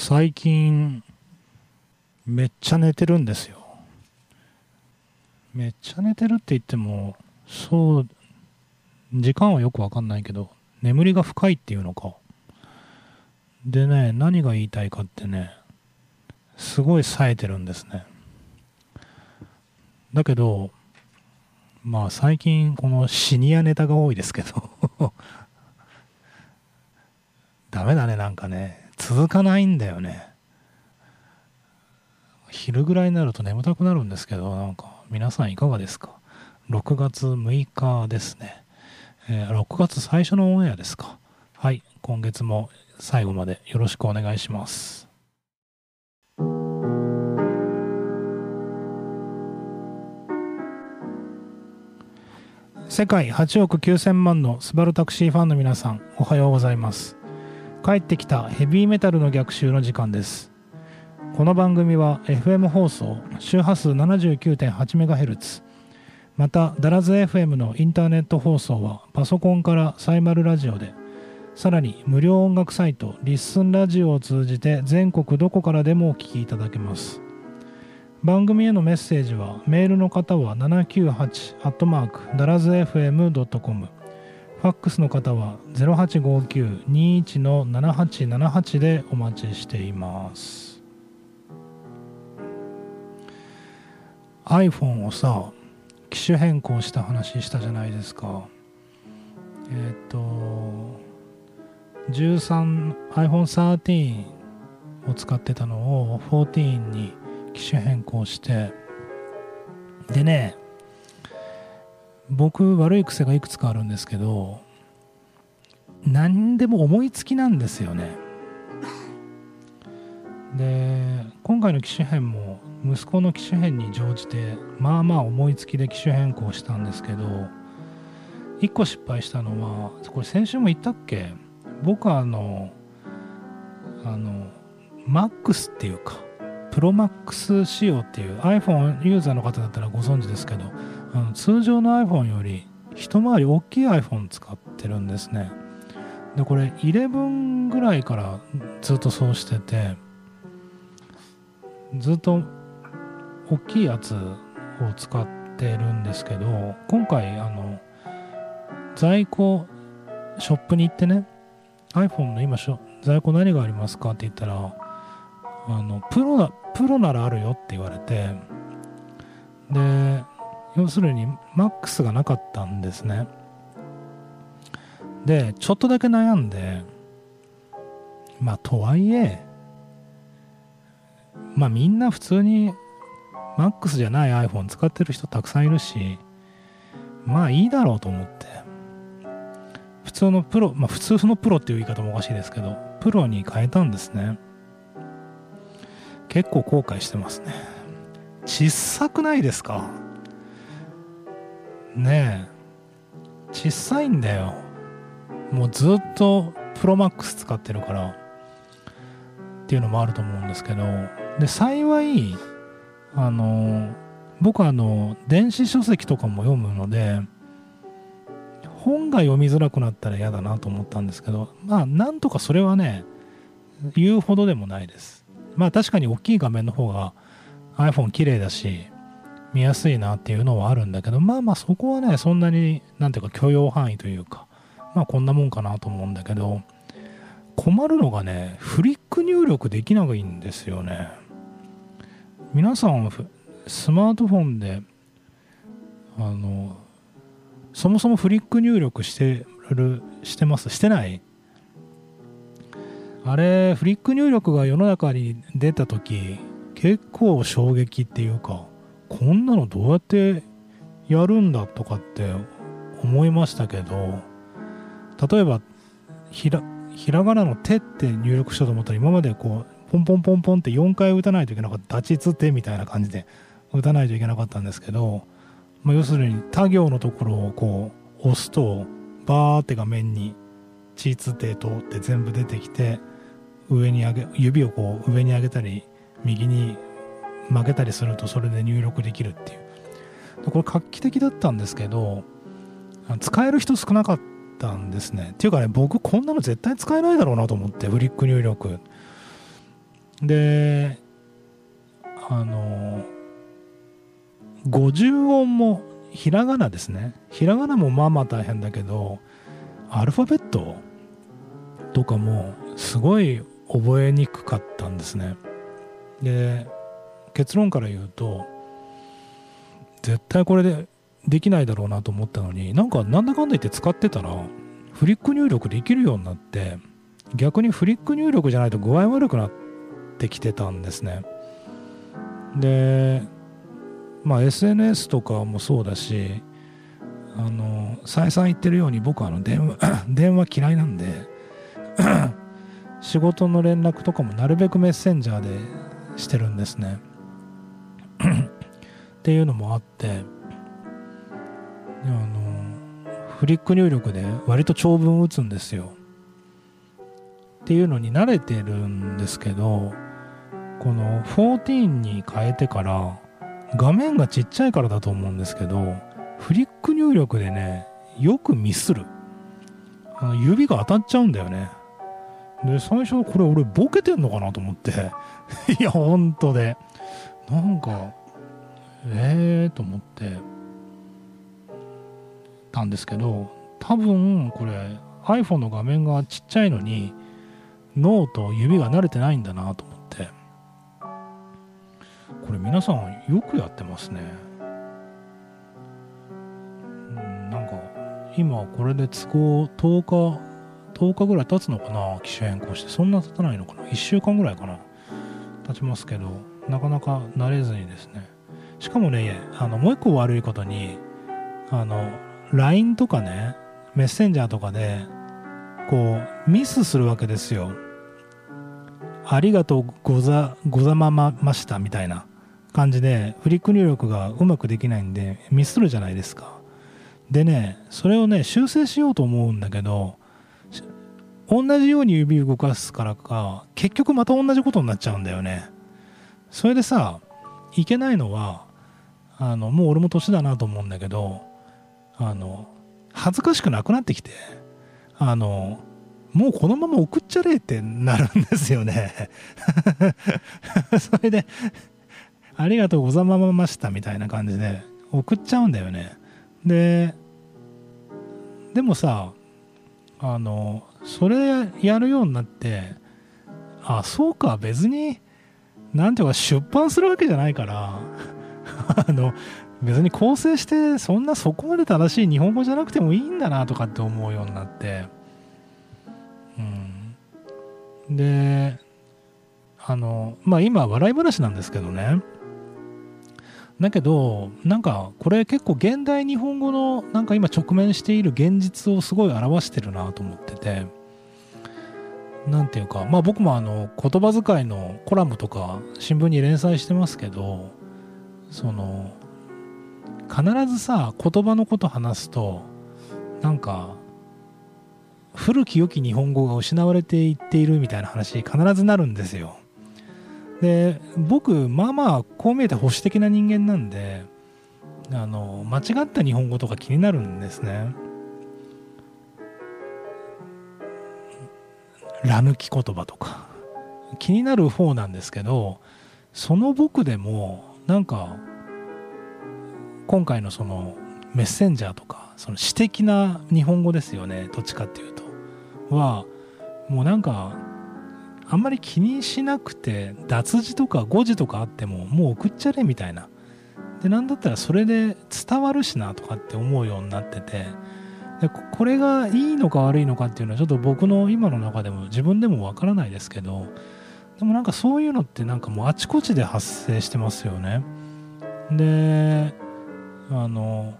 最近めっちゃ寝てるんですよ。めっちゃ寝てるって言ってもそう時間はよくわかんないけど眠りが深いっていうのか。でね何が言いたいかってねすごい冴えてるんですね。だけどまあ最近このシニアネタが多いですけど。ダメだねなんかね。続かないんだよね。昼ぐらいになると眠たくなるんですけどなんか皆さんいかがですか？6月6日ですね、えー、6月最初のオンエアですか？はい今月も最後までよろしくお願いします。世界8億9000万のスバルタクシーファンの皆さんおはようございます。帰ってきたヘビーメタルの逆襲の時間です。この番組は FM 放送周波数 79.8MHz またダラズ FM のインターネット放送はパソコンからサイマルラジオでさらに無料音楽サイトリッスンラジオを通じて全国どこからでもお聴きいただけます。番組へのメッセージはメールの方は798ダラズ FM.com ファックスの方は0859-21-7878でお待ちしています。iPhone をさ機種変更した話したじゃないですか。えっ、ー、と 13iPhone13 を使ってたのを14に機種変更して。でね僕悪い癖がいくつかあるんですけど何でも思いつきなんですよね。で今回の機種変も息子の機種変に乗じてまあまあ思いつきで機種変更したんですけど1個失敗したのはこれ先週も言ったっけ？僕はあのあの MAX っていうかプロマックス仕様っていう iPhone ユーザーの方だったらご存知ですけどあの通常の iPhone より一回り大きい iPhone 使ってるんですね。でこれ11ぐらいからずっとそうしててずっと大きいやつを使ってるんですけど今回あの在庫ショップに行ってね iPhone の今在庫何がありますかって言ったらあのプロなプロならあるよって言われてで要するに MAX がなかったんですね。でちょっとだけ悩んでまあとはいえまあみんな普通に MAX じゃない iPhone 使ってる人たくさんいるしまあいいだろうと思って普通のプロまあ普通のプロっていう言い方もおかしいですけどプロに変えたんですね。結構後悔してますね。小さくないですか？ねえ。小さいんだよ。もうずっとプロマックス使ってるから。っていうのもあると思うんですけど。で幸いあの僕はあの電子書籍とかも読むので本が読みづらくなったら嫌だなと思ったんですけどまあなんとかそれはね言うほどでもないです。まあ確かに大きい画面の方が iPhone 綺麗だし見やすいなっていうのはあるんだけどまあまあそこはねそんなになんていうか許容範囲というかまあこんなもんかなと思うんだけど困るのがねフリック入力できないんですよね。皆さんスマートフォンであのそもそもフリック入力してるしてます？してない？あれフリック入力が世の中に出た時結構衝撃っていうかこんなのどうやってやるんだとかって思いましたけど例えばひらひらがなの手って入力しようと思ったら今までこうポンポンポンポンって4回打たないといけなかった立ちつてみたいな感じで打たないといけなかったんですけど、まあ、要するに他行のところをこう押すとバーって画面に「ちつてと」って全部出てきて上に上げ指をこう上に上げたり右に曲げたりするとそれで入力できるっていう。これ画期的だったんですけど使える人少なかったんですね。っていうかね僕こんなの絶対使えないだろうなと思ってフリック入力。であの50音もひらがなですね。ひらがなもまあまあ大変だけどアルファベットとかもすごい覚えにくかったんですね。で結論から言うと絶対これでできないだろうなと思ったのになんかなんだかんだ言って使ってたらフリック入力できるようになって逆にフリック入力じゃないと具合悪くなってきてたんですね。でまあ SNS とかもそうだしあの再三言ってるように僕はあの電話 電話嫌いなんで 仕事の連絡とかもなるべくメッセンジャーでしてるんですね。っていうのもあってであのフリック入力で割と長文打つんですよ。っていうのに慣れてるんですけどこの14に変えてから画面がちっちゃいからだと思うんですけどフリック入力でねよくミスる。あの指が当たっちゃうんだよね。で最初これ俺ボケてんのかなと思って。いや本当で。なんかええー、と思ってたんですけど多分これ iPhone の画面がちっちゃいのに脳と指が慣れてないんだなと思って。これ皆さんよくやってますね。うんなんか今これで都合10日10日ぐらい経つのかな機種変更して。そんな経たないのかな。1週間ぐらいかな経ちますけど。なかなか慣れずにですね。しかもねあのもう一個悪いことにあの LINE とかねメッセンジャーとかでこうミスするわけですよ。ありがとうござござまましたみたいな感じでフリック入力がうまくできないんでミスるじゃないですか。でねそれをね修正しようと思うんだけど同じように指動かすからか結局また同じことになっちゃうんだよね。それでさいけないのはあのもう俺も年だなと思うんだけどあの恥ずかしくなくなってきてあのもうこのまま送っちゃれってなるんですよね。それでありがとうございましたみたいな感じで送っちゃうんだよね。ででもさあのそれやるようになってあそうか別になんていうか出版するわけじゃないから あの別に構成してそんなそこまで正しい日本語じゃなくてもいいんだなとかって思うようになって。うん。であのまあ今笑い話なんですけどね。だけどなんかこれ結構現代日本語のなんか今直面している現実をすごい表してるなと思ってて。何ていうかまあ僕もあの言葉遣いのコラムとか新聞に連載してますけどその必ずさ言葉のこと話すとなんか古き良き日本語が失われていっているみたいな話必ずなるんですよ。で僕まあまあこう見えて保守的な人間なんであの間違った日本語とか気になるんですね。ら抜き言葉とか。気になる方なんですけどその僕でもなんか今回のそのメッセンジャーとかその詩的な日本語ですよねどっちかっていうと。はもうなんかあんまり気にしなくて脱字とか誤字とかあってももう送っちゃれみたいな。でなんだったらそれで伝わるしなとかって思うようになってて。でこれがいいのか悪いのかっていうのはちょっと僕の今の中でも自分でもわからないですけどでもなんかそういうのってなんかもうあちこちで発生してますよね。であの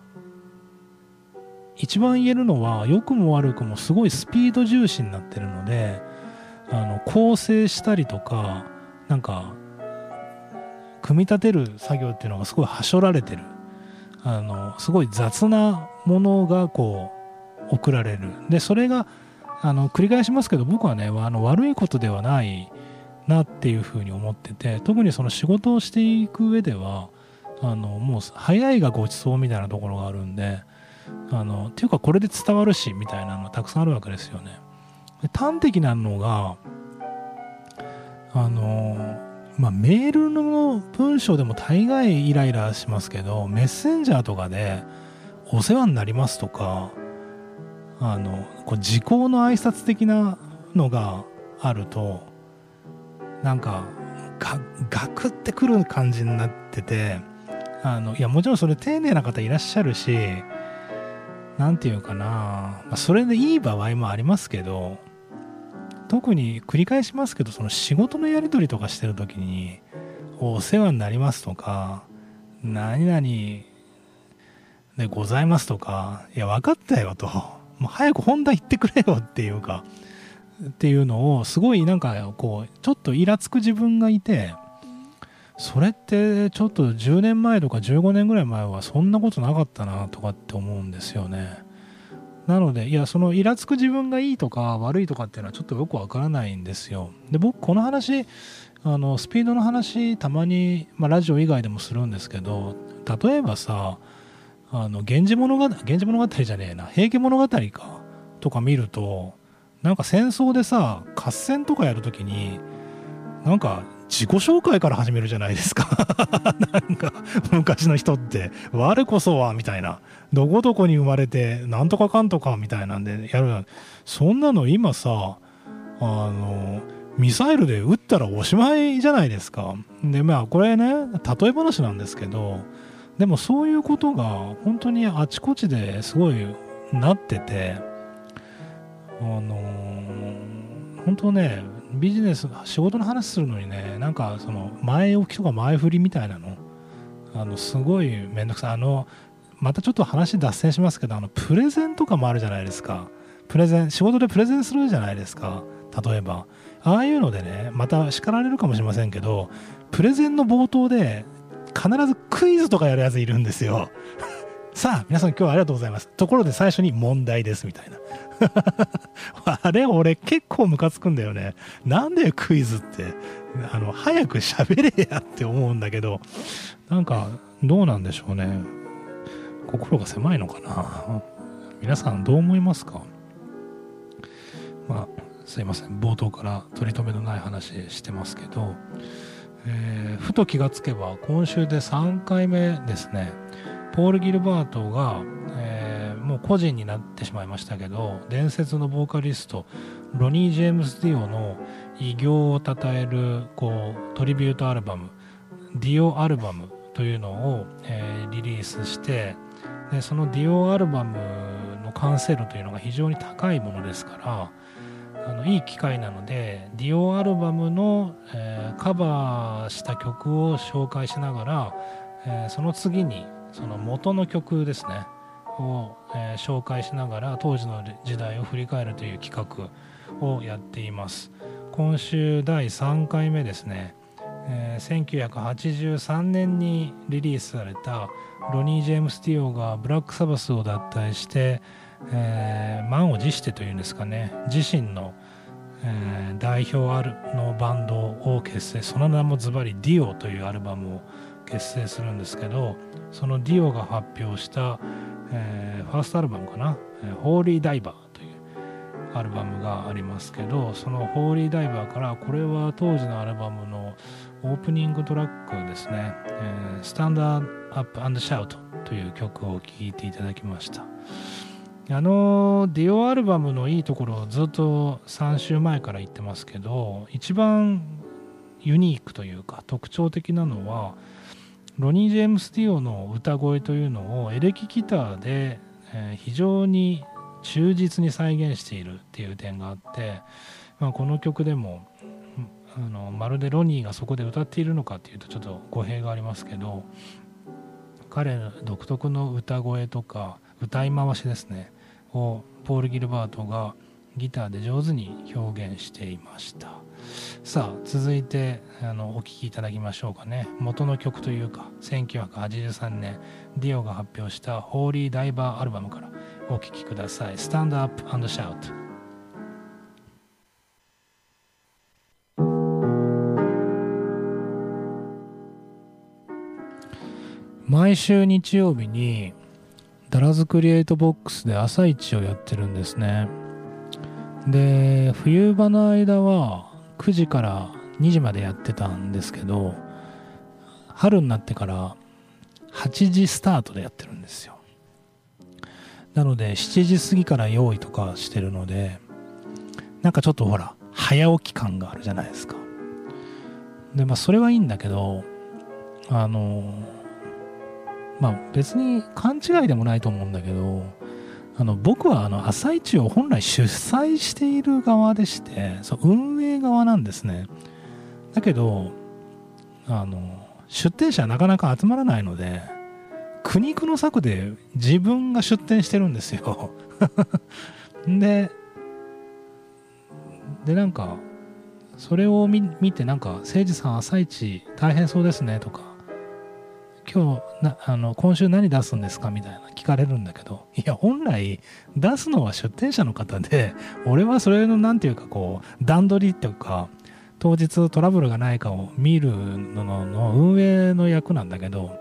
一番言えるのは良くも悪くもすごいスピード重視になってるのであの構成したりとかなんか組み立てる作業っていうのがすごいはしょられてる。あのすごい雑なものがこう送られるでそれがあの繰り返しますけど僕はねあの悪いことではないなっていうふうに思ってて特にその仕事をしていく上ではあのもう早いがごちそうみたいなところがあるんであのっていうかこれで伝わるしみたいなのがたくさんあるわけですよね。で端的なのがあのまあメールの文章でも大概イライラしますけどメッセンジャーとかでお世話になりますとかあのこう時効の挨拶的なのがあるとなんかがガクってくる感じになっててあのいやもちろんそれ丁寧な方いらっしゃるし何て言うかな、まあ、それでいい場合もありますけど特に繰り返しますけどその仕事のやり取りとかしてる時にお世話になりますとか何々でございますとかいや分かったよと。もう早く本題言ってくれよっていうかっていうのをすごいなんかこうちょっとイラつく自分がいてそれってちょっと10年前とか15年ぐらい前はそんなことなかったなとかって思うんですよね。なのでいやそのイラつく自分がいいとか悪いとかっていうのはちょっとよくわからないんですよ。で僕この話あのスピードの話たまに、まあ、ラジオ以外でもするんですけど例えばさあの源氏物語源氏物語じゃねえな。平家物語か。とか見るとなんか戦争でさ合戦とかやるときになんか自己紹介から始めるじゃないですか。なんか昔の人って。我こそはみたいな。どこどこに生まれてなんとかかんとかみたいなんでやる。そんなの今さあのミサイルで撃ったらおしまいじゃないですか。でまあこれね例え話なんですけどでもそういうことが本当にあちこちですごいなっててあのー、本当ねビジネス仕事の話するのにねなんかその前置きとか前振りみたいなのあのすごいめんどくさい。あのまたちょっと話脱線しますけどあのプレゼンとかもあるじゃないですか。プレゼン仕事でプレゼンするじゃないですか。例えば。ああいうのでねまた叱られるかもしれませんけどプレゼンの冒頭で必ずクイズとかやるやついるんですよ さあ皆さん今日はありがとうございますところで最初に問題ですみたいな あれ俺結構ムカつくんだよね。なんでクイズって、あの、早く喋れやって思うんだけど、なんか、どうなんでしょうね。心が狭いのかな。皆さんどう思いますか？まあ、すいません。冒頭から取り留めのない話してますけど、えー、ふと気がつけば今週で3回目ですね。ポール・ギルバートがえ、もう個人になってしまいましたけど伝説のボーカリストロニー・ジェームス・ディオの偉業を称えるこうトリビュートアルバムディオアルバムというのを、えー、リリースしてでそのディオアルバムの完成度というのが非常に高いものですからあのいい機会なのでディオアルバムの、えー、カバーした曲を紹介しながら、えー、その次にその元の曲ですねを、えー、紹介しながら当時の時代を振り返るという企画をやっています。今週第3回目ですね、えー、1983年にリリースされたロニー・ジェームス・ティオがブラック・サバスを脱退して、えー、満を持してというんですかね自身の、えー、代表あるのバンドを結成その名もズバリ「ディオ」というアルバムを結成するんですけどそのディオが発表したえー、ファーストアルバムかな「ホーリーダイバー」というアルバムがありますけどその「ホーリーダイバー」からこれは当時のアルバムのオープニングトラックですね「えー、スタンダーアップアンドシャウト」という曲を聴いていただきました。あのディオアルバムのいいところをずっと3週前から言ってますけど一番ユニークというか特徴的なのはロニー・ジェームス・ディオの歌声というのをエレキギターで、え非常に忠実に再現しているっていう点があって、まあ、この曲でもあのまるでロニーがそこで歌っているのかっていうとちょっと語弊がありますけど彼の独特の歌声とか歌い回しですね。をポール・ギルバートがギターで上手に表現していました。さあ続いてあのお聴きいただきましょうかね。元の曲というか1983年ディオが発表した「ホーリーダイバーアルバムからお聴きください「スタンドアップアンドシャウト」毎週日曜日にダラズクリエイトボックスで朝市をやってるんですね。で冬場の間は9時から2時までやってたんですけど春になってから8時スタートでやってるんですよ。なので7時過ぎから用意とかしてるのでなんかちょっとほら早起き感があるじゃないですか。でまあそれはいいんだけどあのまあ別に勘違いでもないと思うんだけどあの僕はあの朝市を本来主催している側でしてそう運営側なんですね。だけどあの出店者なかなか集まらないので苦肉の策で自分が出店してるんですよ。ででなんかそれを見てなんか「誠司さん朝一大変そうですね」とか「今日なあの今週何出すんですか?」みたいな聞かれるんだけどいや本来出すのは出店者の方で 俺はそれの何て言うかこう段取りっていうか当日トラブルがないかを見るのの運営の役なんだけど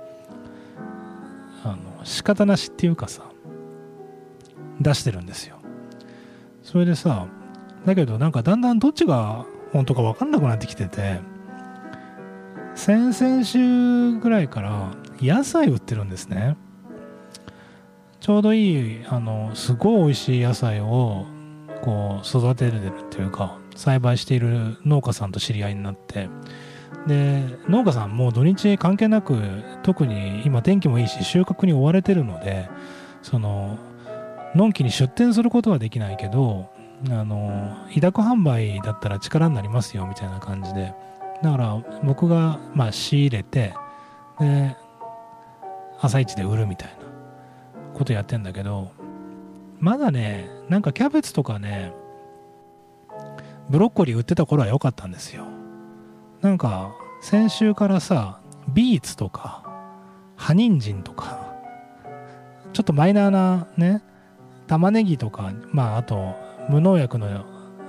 あの仕方なしっていうかさ出してるんですよそれでさだけどなんかだんだんどっちが本当か分かんなくなってきてて先々週ぐらいから野菜売ってるんですね。ちょうどいいあのすごい美味しい野菜をこう育てるっていうか栽培している農家さんと知り合いになって。で農家さんもう土日関係なく特に今天気もいいし収穫に追われてるのでそののんきに出店することはできないけどあの委託販売だったら力になりますよみたいな感じで。だから僕がまあ仕入れてで朝一で売るみたいなことやってんだけどまだねなんかキャベツとかねブロッコリー売ってた頃は良かったんですよ。なんか先週からさビーツとか葉人参とかちょっとマイナーなね玉ねぎとかまああと無農薬の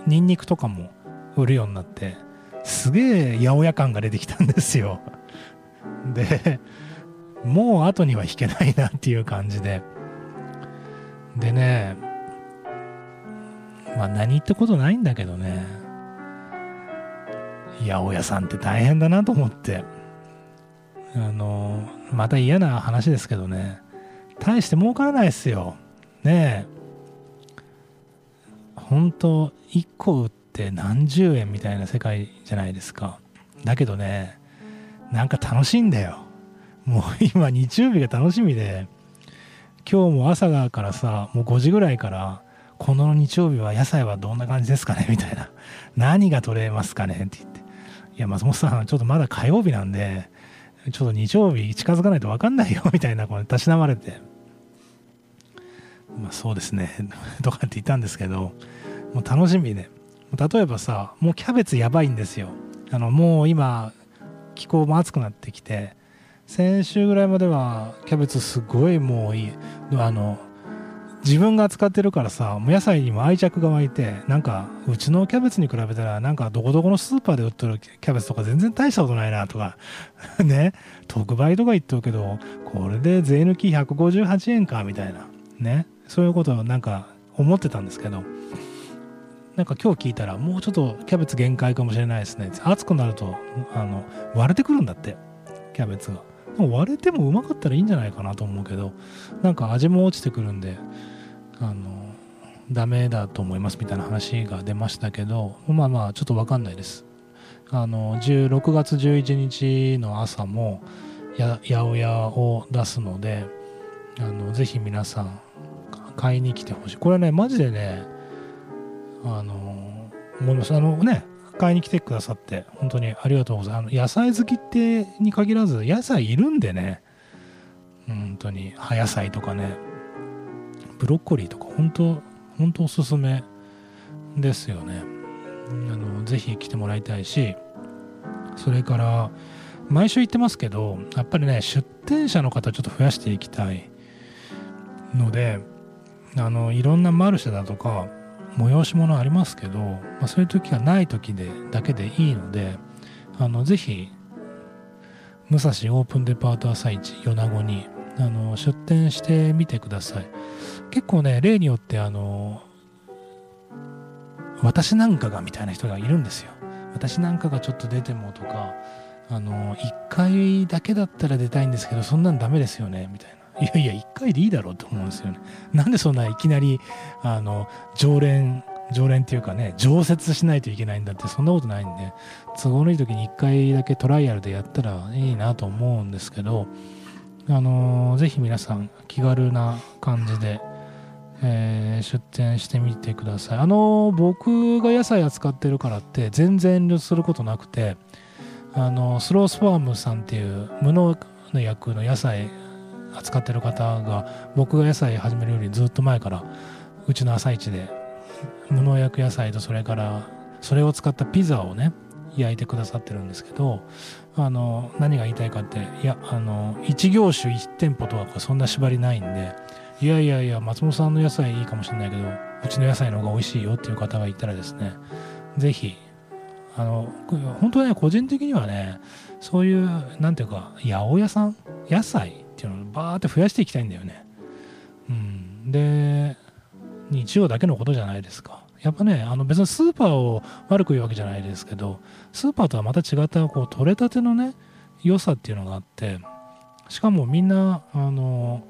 ニンニクとかも売るようになってすげえ八百屋感が出てきたんですよ。でもう後には引けないなっていう感じで。でねまあ何ってことないんだけどね。八百屋さんって大変だなと思って。あのまた嫌な話ですけどね。大して儲からないっすよ。ねえ。本当1個売って何十円みたいな世界じゃないですか。だけどねなんか楽しいんだよ。もう今日曜日が楽しみで。今日も朝からさもう5時ぐらいからこの日曜日は野菜はどんな感じですかね？みたいな。何が取れますかね？って言って。いや松本さんちょっとまだ火曜日なんでちょっと日曜日近づかないと分かんないよ。みたいなこうたしなまれて。まあそうですね。とかって言ったんですけどもう楽しみで。例えばさもうキャベツやばいんですよ。あのもう今気候も暑くなってきて先週ぐらいまではキャベツすごいもういい。あの自分が扱ってるからさ野菜にも愛着が湧いてなんかうちのキャベツに比べたらなんかどこどこのスーパーで売ってるキャベツとか全然大したことないなとか ね。特売とか言ってるけどこれで税抜き158円かみたいな。ね。そういうことをなんか思ってたんですけど。なんか今日聞いたらもうちょっとキャベツ限界かもしれないですね。暑くなるとあの割れてくるんだって。キャベツが。割れてもうまかったらいいんじゃないかなと思うけどなんか味も落ちてくるんであのダメだと思いますみたいな話が出ましたけどまあまあちょっと分かんないです。あの16月11日の朝も八百屋を出すのであのぜひ皆さん買いに来てほしい。これねマジでねあの思いますあのね買いに来てくださって本当にありがとうございます。あの野菜好きってに限らず野菜いるんでね。本当に葉野菜とかね。ブロッコリーとか本当本当おすすめですよね。あのぜひ来てもらいたいしそれから毎週言ってますけどやっぱりね出店者の方ちょっと増やしていきたいのであのいろんなマルシェだとか催し物ありますけど、まあ、そういう時がない時でだけでいいのであのぜひ武蔵オープンデパート朝市米子にあの出店してみてください。結構ね例によってあの私なんかがみたいな人がいるんですよ。私なんかがちょっと出てもとかあの1回だけだったら出たいんですけどそんなんダメですよねみたいな。いやいや1回でいいだろうと思うんですよね。なんでそんないきなりあの常連常連っていうかね常設しないといけないんだってそんなことないんで都合のいい時に1回だけトライアルでやったらいいなと思うんですけどあのー、ぜひ皆さん気軽な感じで、えー、出店してみてください。あのー、僕が野菜扱ってるからって全然遠慮することなくてあのスロースファームさんっていう無農薬の野菜扱ってる方が僕が野菜始めるよりずっと前からうちの朝市で無農薬野菜とそれからそれを使ったピザをね焼いてくださってるんですけどあの何が言いたいかっていやあの1業種1店舗とかそんな縛りないんでいやいやいや松本さんの野菜いいかもしれないけどうちの野菜の方が美味しいよっていう方がいたらですね是非あの本当ね個人的にはねそういう何ていうか八百屋さん野菜ていうのをバーって増やしていきたいんだよね。うん。で日曜だけのことじゃないですか。やっぱねあの別にスーパーを悪く言うわけじゃないですけどスーパーとはまた違ったこう取れたてのね良さっていうのがあってしかもみんなあの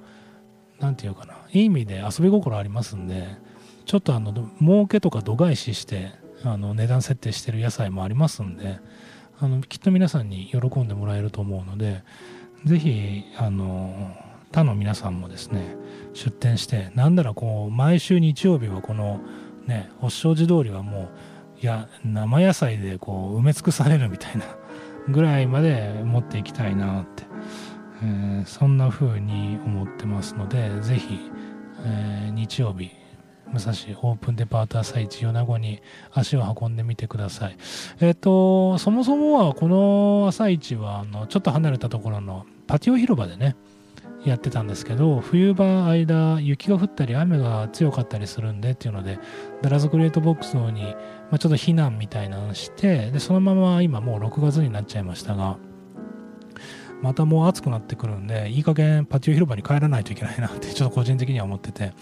何て言うかないい意味で遊び心ありますんでちょっとあの儲けとか度外視してあの値段設定してる野菜もありますんであのきっと皆さんに喜んでもらえると思うので是非あの他の皆さんもですね出店してなんならこう毎週日曜日はこのね発祥寺通りはもういや生野菜でこう埋め尽くされるみたいなぐらいまで持っていきたいなって、えー、そんな風に思ってますので是非、えー、日曜日武蔵オープンデパート朝市米子に足を運んでみてください。えっ、と、そもそもはこの朝市はあのちょっと離れたところのパティオ広場でね、やってたんですけど冬場間雪が降ったり雨が強かったりするんでっていうのでダラズグレートボックスの方に、まあ、ちょっと避難みたいなのしてでそのまま今もう6月になっちゃいましたがまたもう暑くなってくるんでいい加減パティオ広場に帰らないといけないなってちょっと個人的には思ってて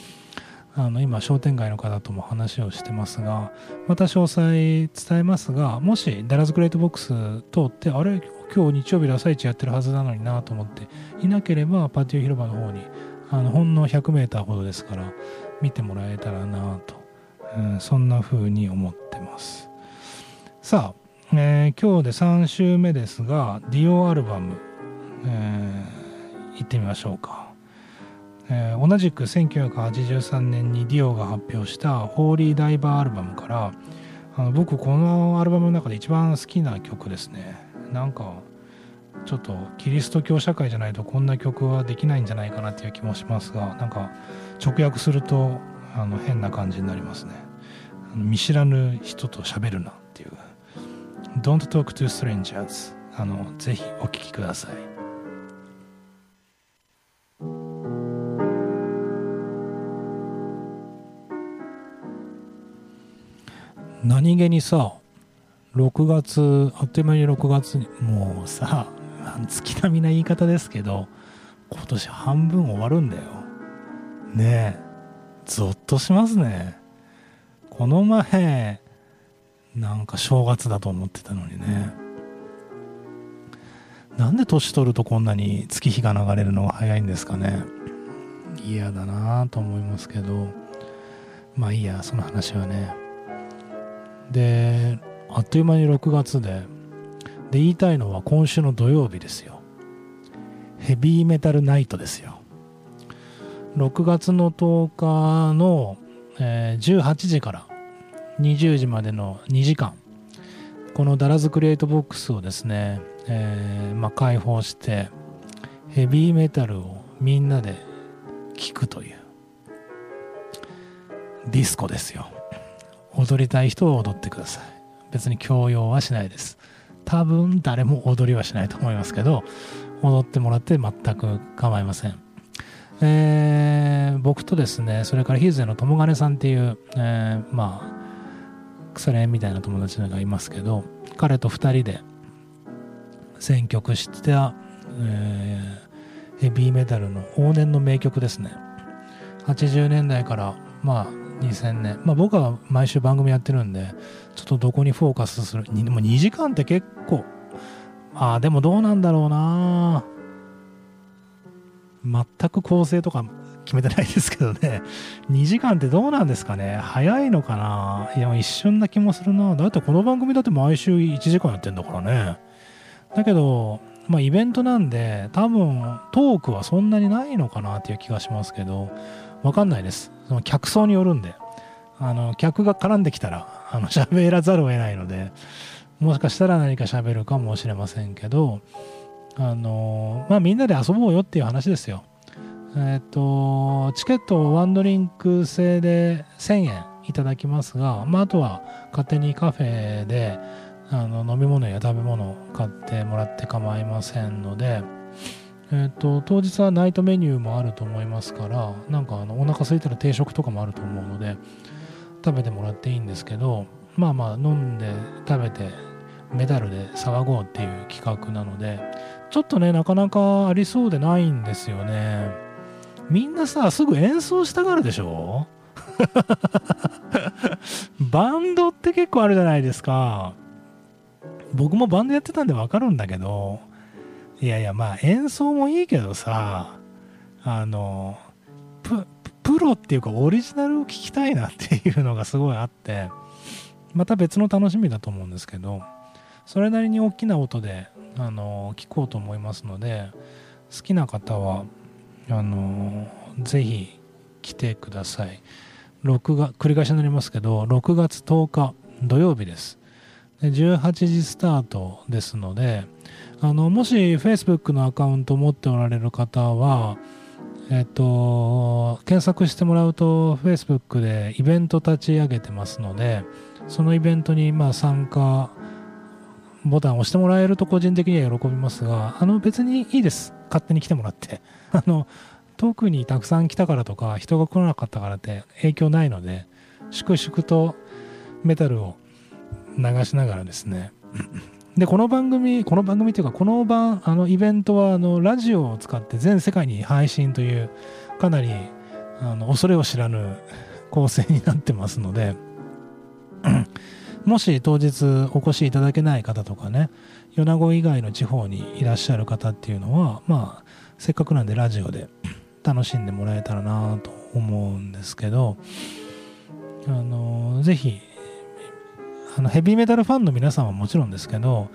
あの今商店街の方とも話をしてますがまた詳細伝えますがもしダラズグレートボックス通ってあれ今日日曜日で朝市やってるはずなのになと思っていなければパティオ広場の方にあのほんの 100m ほどですから見てもらえたらなと、うん、そんな風に思ってます。さあ、えー、今日で3週目ですがディオアルバム、えー、行ってみましょうか。えー、同じく1983年にディオが発表した「ホーリーダイバー」アルバムからあの僕このアルバムの中で一番好きな曲ですね。なんかちょっとキリスト教社会じゃないとこんな曲はできないんじゃないかなっていう気もしますがなんか直訳するとあの変な感じになりますね。見知らぬ人と喋るなっていう。Don't talk to strangers あのぜひお聴きください。何気にさ6月あっという間に6月にもうさ月並みな言い方ですけど今年半分終わるんだよ。ねえ。ゾッとしますね。この前なんか正月だと思ってたのにね。なんで年取るとこんなに月日が流れるのが早いんですかね。嫌だなと思いますけど。まあいいやその話はね。であっという間に6月で。で言いたいのは今週の土曜日ですよ。ヘビーメタルナイトですよ。6月の10日の、えー、18時から20時までの2時間。このダラズクリエイトボックスをですね、えーまあ、開放してヘビーメタルをみんなで聴くという。ディスコですよ。踊りたい人は踊ってください。別に強要はしないです。多分誰も踊りはしないと思いますけど踊ってもらって全く構いません。えー、僕とですねそれからヒーズの友金さんっていう、えー、まあ腐れ縁みたいな友達がいますけど彼と2人で選曲した、えー、ヘビーメタルの往年の名曲ですね。80年代からまあ2000年まあ僕は毎週番組やってるんでちょっとどこにフォーカスする？にでも2時間って結構。ああでもどうなんだろうな。全く構成とか決めてないですけどね。2時間ってどうなんですかね。早いのかな。いや一瞬な気もするな。だってこの番組だって毎週1時間やってんだからね。だけどまあイベントなんで多分トークはそんなにないのかなっていう気がしますけど。わかんないです。その客層によるんであの客が絡んできたらあの喋らざるを得ないのでもしかしたら何か喋るかもしれませんけどあのまあみんなで遊ぼうよっていう話ですよ。えっ、とチケットをワンドリンク制で1000円いただきますが、まあ、あとは勝手にカフェであの飲み物や食べ物を買ってもらって構いませんので、えーと、当日はナイトメニューもあると思いますからなんかあのお腹空いたら定食とかもあると思うので食べてもらっていいんですけどまあまあ飲んで食べてメダルで騒ごうっていう企画なのでちょっとねなかなかありそうでないんですよね。みんなさすぐ演奏したがるでしょ？バンドって結構あるじゃないですか。僕もバンドやってたんでわかるんだけどいやいやまあ演奏もいいけどさあのププロっていうかオリジナルを聴きたいなっていうのがすごいあってまた別の楽しみだと思うんですけどそれなりに大きな音であの聴こうと思いますので好きな方はあのぜひ来てください。6が繰り返しになりますけど6月10日土曜日です。18時スタートですのであのもし Facebook のアカウントを持っておられる方はえっと検索してもらうと Facebook でイベント立ち上げてますのでそのイベントにまあ参加ボタンを押してもらえると個人的には喜びますがあの別にいいです。勝手に来てもらって。あの特にたくさん来たからとか人が来なかったからって影響ないので粛々とメタルを流しながらですね。でこの番組この番組というかこの番あのイベントはあのラジオを使って全世界に配信というかなりあの恐れを知らぬ構成になってますのでもし当日お越しいただけない方とかね米子以外の地方にいらっしゃる方っていうのはまあせっかくなんでラジオで楽しんでもらえたらなと思うんですけどあのぜひあのヘビーメタルファンの皆さんはもちろんですけど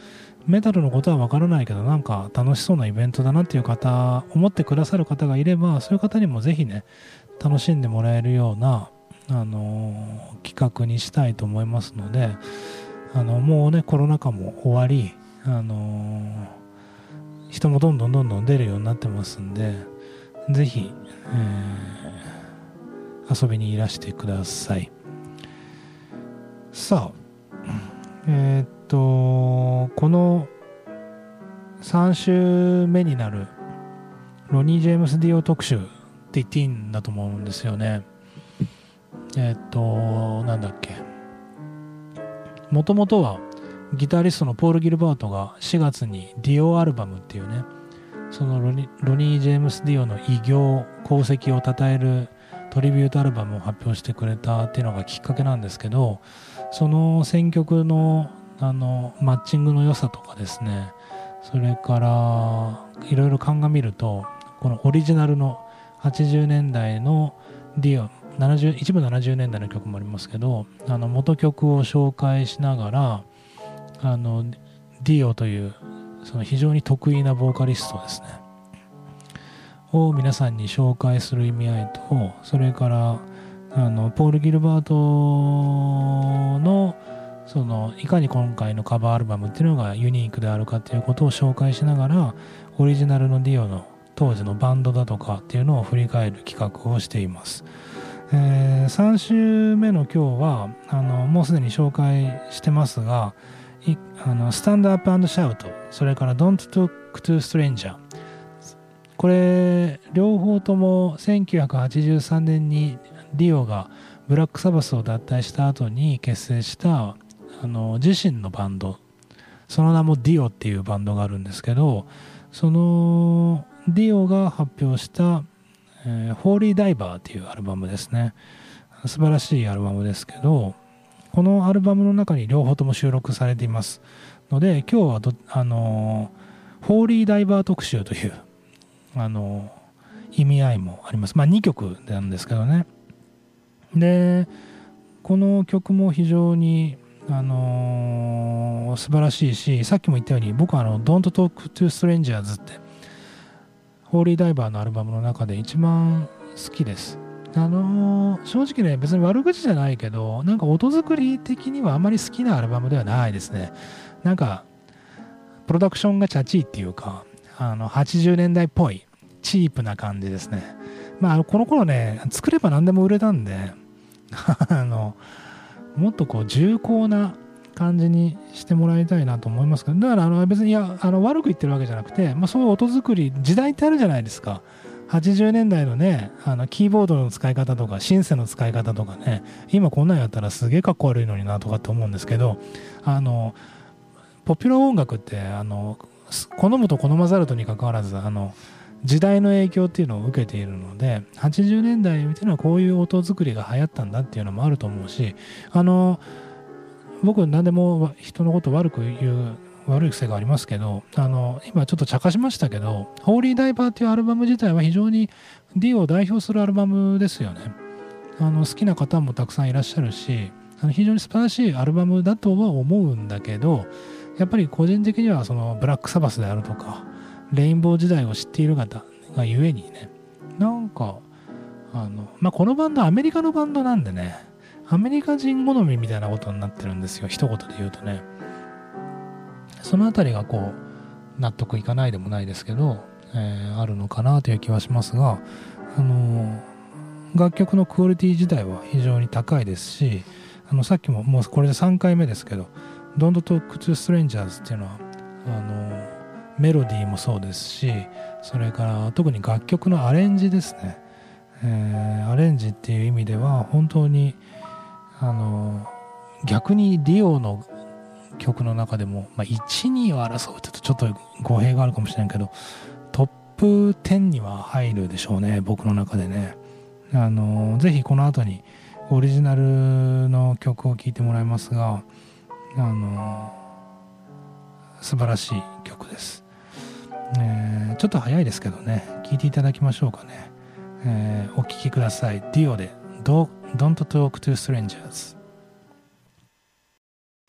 メタルのことはわからないけどなんか楽しそうなイベントだなっていう方思ってくださる方がいればそういう方にもぜひね楽しんでもらえるようなあの企画にしたいと思いますのであのもうねコロナ禍も終わりあの人もどんどんどんどん出るようになってますんでぜひ、えー、遊びにいらしてください。さあえー、っとこの3週目になるロニー・ジェームス・ディオ特集って言っていいんだと思うんですよね。えー、っとなんだっけ。もともとはギタリストのポール・ギルバートが4月にディオアルバムっていうねそのロニロニー・ジェームス・ディオの偉業功績を称えるトリビュートアルバムを発表してくれたっていうのがきっかけなんですけどその選曲のあのマッチングの良さとかですね。それからいろいろ鑑みるとこのオリジナルの80年代のディオ70一部70年代の曲もありますけどあの元曲を紹介しながらあのディオというその非常に得意なボーカリストですね。を皆さんに紹介する意味合いとそれからあのポール・ギルバートのそのいかに今回のカバーアルバムっていうのがユニークであるかっていうことを紹介しながらオリジナルのディオの当時のバンドだとかっていうのを振り返る企画をしています、えー、3週目の今日はあのもうすでに紹介してますがあのスタンドアップシャウトそれから Don't Talk to Stranger これ両方とも1983年にディオがブラックサバスを脱退した後に結成したあの自身のバンド。その名もディオっていうバンドがあるんですけどそのディオが発表した「えー、ホーリーダイバー」っていうアルバムですね。素晴らしいアルバムですけどこのアルバムの中に両方とも収録されています。ので今日はどあのホーリーダイバー特集というあの意味合いもあります。まあ2曲なんですけどね。でこの曲も非常にあのー、素晴らしいしさっきも言ったように僕はあの「Don't Talk to Strangers」ってホーリーダイバーのアルバムの中で一番好きです。あのー、正直ね別に悪口じゃないけどなんか音作り的にはあまり好きなアルバムではないですね。なんかプロダクションがチャチーっていうかあの80年代っぽいチープな感じですね。まあこの頃ね作れば何でも売れたんで あのもっとこう重厚な感じにしてもらいたいなと思いますけどだからあの別にいやあの悪く言ってるわけじゃなくて、まあ、そういう音作り時代ってあるじゃないですか。80年代のねあのキーボードの使い方とかシンセの使い方とかね今こんなんやったらすげえかっこ悪いのになとかって思うんですけどあのポピュラー音楽ってあの好むと好まざるとにかかわらずあの時代の影響っていうのを受けているので80年代っていうのはこういう音作りが流行ったんだっていうのもあると思うしあの僕何でも人のこと悪く言う悪い癖がありますけどあの今ちょっと茶化しましたけど「ホーリーダイバー」っていうアルバム自体は非常に D を代表するアルバムですよね。あの好きな方もたくさんいらっしゃるしあの非常に素晴らしいアルバムだとは思うんだけどやっぱり個人的にはそのブラックサバスであるとかレインボー時代を知っている方がゆえにねなんかあのまあこのバンドアメリカのバンドなんでねアメリカ人好みみたいなことになってるんですよ。一言で言うとね。その辺りがこう納得いかないでもないですけど、えー、あるのかなという気はしますがあの楽曲のクオリティ自体は非常に高いですしあのさっきももうこれで3回目ですけど「Don't Talk to Strangers」っていうのはあのメロディーもそうですしそれから特に楽曲のアレンジですね、えー、アレンジっていう意味では本当にあの逆にディオの曲の中でも、まあ、1、2を争うとちょっと語弊があるかもしれないけどトップ10には入るでしょうね僕の中でね。あのぜひこの後にオリジナルの曲を聴いてもらいますがあの素晴らしい曲です、えー、ちょっと早いですけどね。聴いていただきましょうかね、えー、お聴きください。DIO で Don't Talk to Strangers